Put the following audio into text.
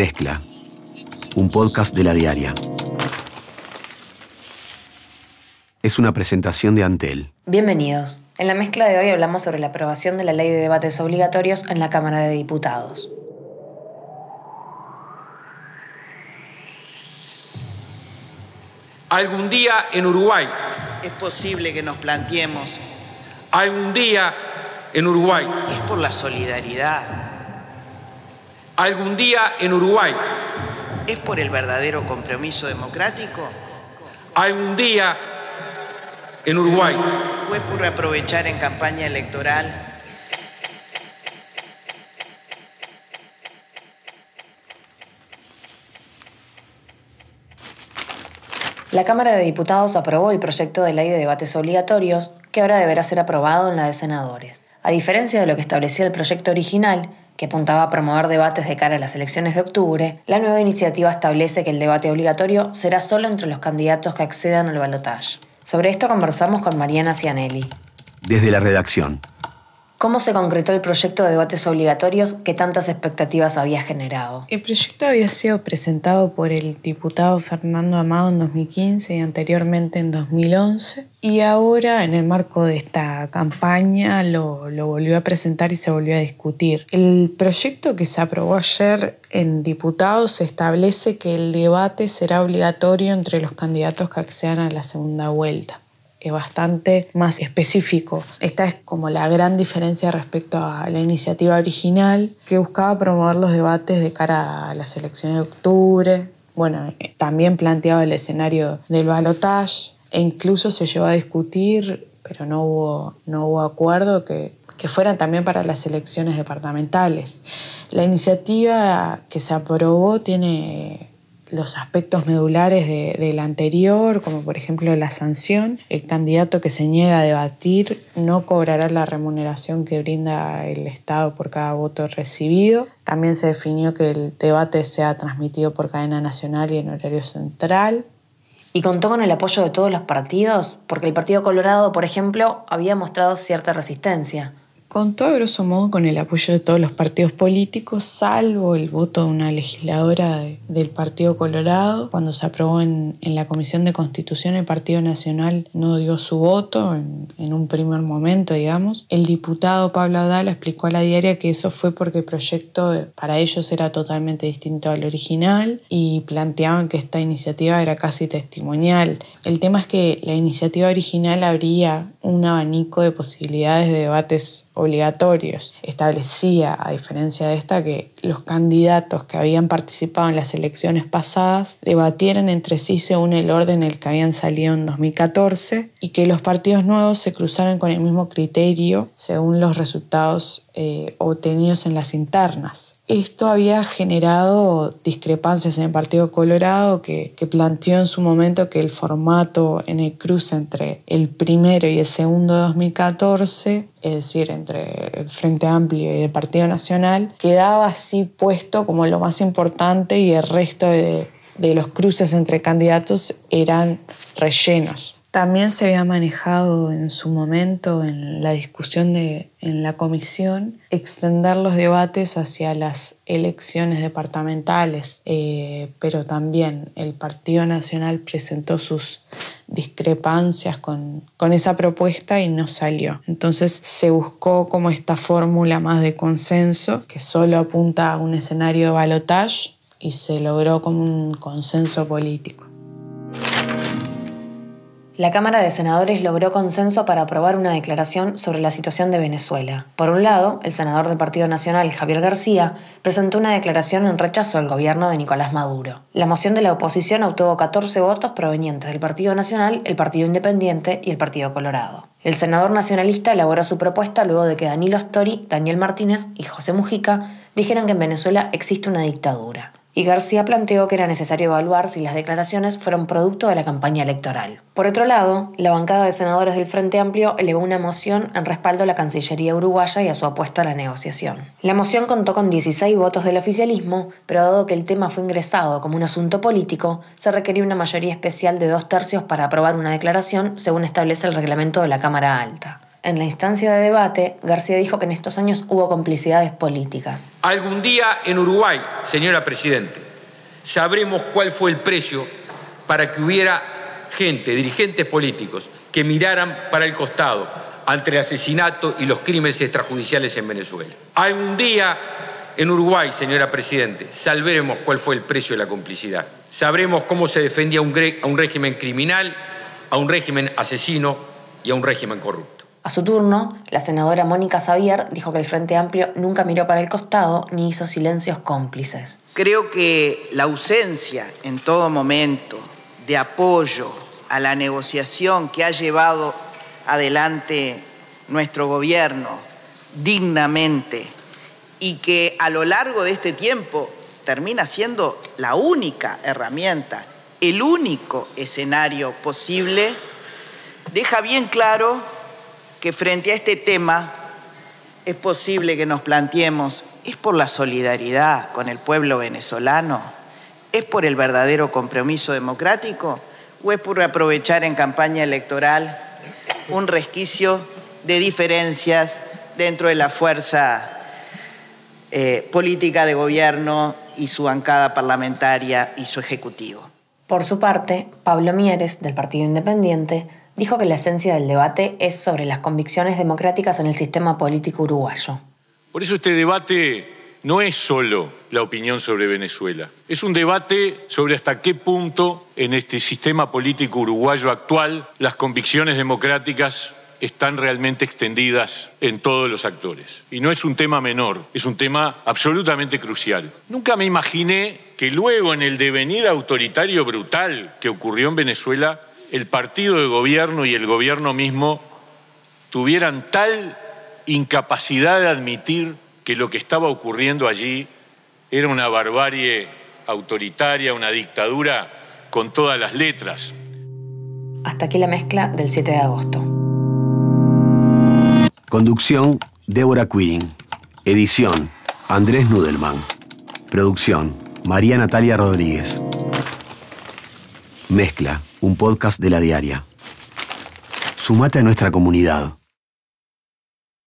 Mezcla, un podcast de la diaria. Es una presentación de Antel. Bienvenidos. En la mezcla de hoy hablamos sobre la aprobación de la ley de debates obligatorios en la Cámara de Diputados. Algún día en Uruguay. Es posible que nos planteemos. Algún día en Uruguay. Es por la solidaridad. Algún día en Uruguay. Es por el verdadero compromiso democrático. Algún día en Uruguay. Fue por aprovechar en campaña electoral La Cámara de Diputados aprobó el proyecto de ley de debates obligatorios que ahora deberá ser aprobado en la de senadores. A diferencia de lo que establecía el proyecto original, que apuntaba a promover debates de cara a las elecciones de octubre, la nueva iniciativa establece que el debate obligatorio será solo entre los candidatos que accedan al balotaje. Sobre esto conversamos con Mariana Cianelli. Desde la redacción. ¿Cómo se concretó el proyecto de debates obligatorios que tantas expectativas había generado? El proyecto había sido presentado por el diputado Fernando Amado en 2015 y anteriormente en 2011. Y ahora, en el marco de esta campaña, lo, lo volvió a presentar y se volvió a discutir. El proyecto que se aprobó ayer en diputados establece que el debate será obligatorio entre los candidatos que accedan a la segunda vuelta bastante más específico. Esta es como la gran diferencia respecto a la iniciativa original que buscaba promover los debates de cara a las elecciones de octubre. Bueno, también planteaba el escenario del balotaje e incluso se llevó a discutir, pero no hubo, no hubo acuerdo, que, que fueran también para las elecciones departamentales. La iniciativa que se aprobó tiene los aspectos medulares de, del anterior, como por ejemplo la sanción. El candidato que se niega a debatir no cobrará la remuneración que brinda el Estado por cada voto recibido. También se definió que el debate sea transmitido por cadena nacional y en horario central. ¿Y contó con el apoyo de todos los partidos? Porque el Partido Colorado, por ejemplo, había mostrado cierta resistencia. Contó a grosso modo con el apoyo de todos los partidos políticos, salvo el voto de una legisladora del Partido Colorado. Cuando se aprobó en, la Comisión de Constitución, el Partido Nacional no dio su voto en, un primer momento, digamos. El diputado Pablo Abdala explicó a la diaria que eso fue porque el proyecto para ellos era totalmente distinto al original y planteaban que esta iniciativa era casi testimonial. El tema es que la iniciativa original abría un abanico de posibilidades de debates obligatorios. Establecía, a diferencia de esta, que los candidatos que habían participado en las elecciones pasadas debatieran entre sí según el orden en el que habían salido en 2014 y que los partidos nuevos se cruzaran con el mismo criterio según los resultados eh, obtenidos en las internas. Esto había generado discrepancias en el Partido Colorado que, planteó en su momento que el formato en el cruce entre el primero y el segundo de 2014, es decir, entre el Frente Amplio y el Partido Nacional, quedaba así puesto como lo más importante y el resto de los cruces entre candidatos eran rellenos. También se había manejado en su momento en la discusión de, en la comisión extender los debates hacia las elecciones departamentales, eh, pero también el Partido Nacional presentó sus discrepancias con, con esa propuesta y no salió. Entonces se buscó como esta fórmula más de consenso que solo apunta a un escenario de balotage y se logró como un consenso político la Cámara de Senadores logró consenso para aprobar una declaración sobre la situación de Venezuela. Por un lado, el senador del Partido Nacional, Javier García, presentó una declaración en rechazo al gobierno de Nicolás Maduro. La moción de la oposición obtuvo 14 votos provenientes del Partido Nacional, el Partido Independiente y el Partido Colorado. El senador nacionalista elaboró su propuesta luego de que Danilo Stori, Daniel Martínez y José Mujica dijeran que en Venezuela existe una dictadura y García planteó que era necesario evaluar si las declaraciones fueron producto de la campaña electoral. Por otro lado, la bancada de senadores del Frente Amplio elevó una moción en respaldo a la Cancillería uruguaya y a su apuesta a la negociación. La moción contó con 16 votos del oficialismo, pero dado que el tema fue ingresado como un asunto político, se requería una mayoría especial de dos tercios para aprobar una declaración, según establece el reglamento de la Cámara Alta. En la instancia de debate, García dijo que en estos años hubo complicidades políticas. Algún día en Uruguay, señora Presidente, sabremos cuál fue el precio para que hubiera gente, dirigentes políticos, que miraran para el costado ante el asesinato y los crímenes extrajudiciales en Venezuela. Algún día en Uruguay, señora Presidente, sabremos cuál fue el precio de la complicidad. Sabremos cómo se defendía a un régimen criminal, a un régimen asesino y a un régimen corrupto. A su turno, la senadora Mónica Xavier dijo que el Frente Amplio nunca miró para el costado ni hizo silencios cómplices. Creo que la ausencia en todo momento de apoyo a la negociación que ha llevado adelante nuestro gobierno dignamente y que a lo largo de este tiempo termina siendo la única herramienta, el único escenario posible, deja bien claro que frente a este tema es posible que nos planteemos, ¿es por la solidaridad con el pueblo venezolano? ¿Es por el verdadero compromiso democrático? ¿O es por aprovechar en campaña electoral un resquicio de diferencias dentro de la fuerza eh, política de gobierno y su bancada parlamentaria y su ejecutivo? Por su parte, Pablo Mieres, del Partido Independiente, dijo que la esencia del debate es sobre las convicciones democráticas en el sistema político uruguayo. Por eso este debate no es solo la opinión sobre Venezuela, es un debate sobre hasta qué punto en este sistema político uruguayo actual las convicciones democráticas están realmente extendidas en todos los actores. Y no es un tema menor, es un tema absolutamente crucial. Nunca me imaginé que luego en el devenir autoritario brutal que ocurrió en Venezuela, el partido de gobierno y el gobierno mismo tuvieran tal incapacidad de admitir que lo que estaba ocurriendo allí era una barbarie autoritaria, una dictadura con todas las letras. Hasta aquí la mezcla del 7 de agosto. Conducción, Débora Quirin. Edición, Andrés Nudelman. Producción, María Natalia Rodríguez. Mezcla, un podcast de la diaria. Sumate a nuestra comunidad.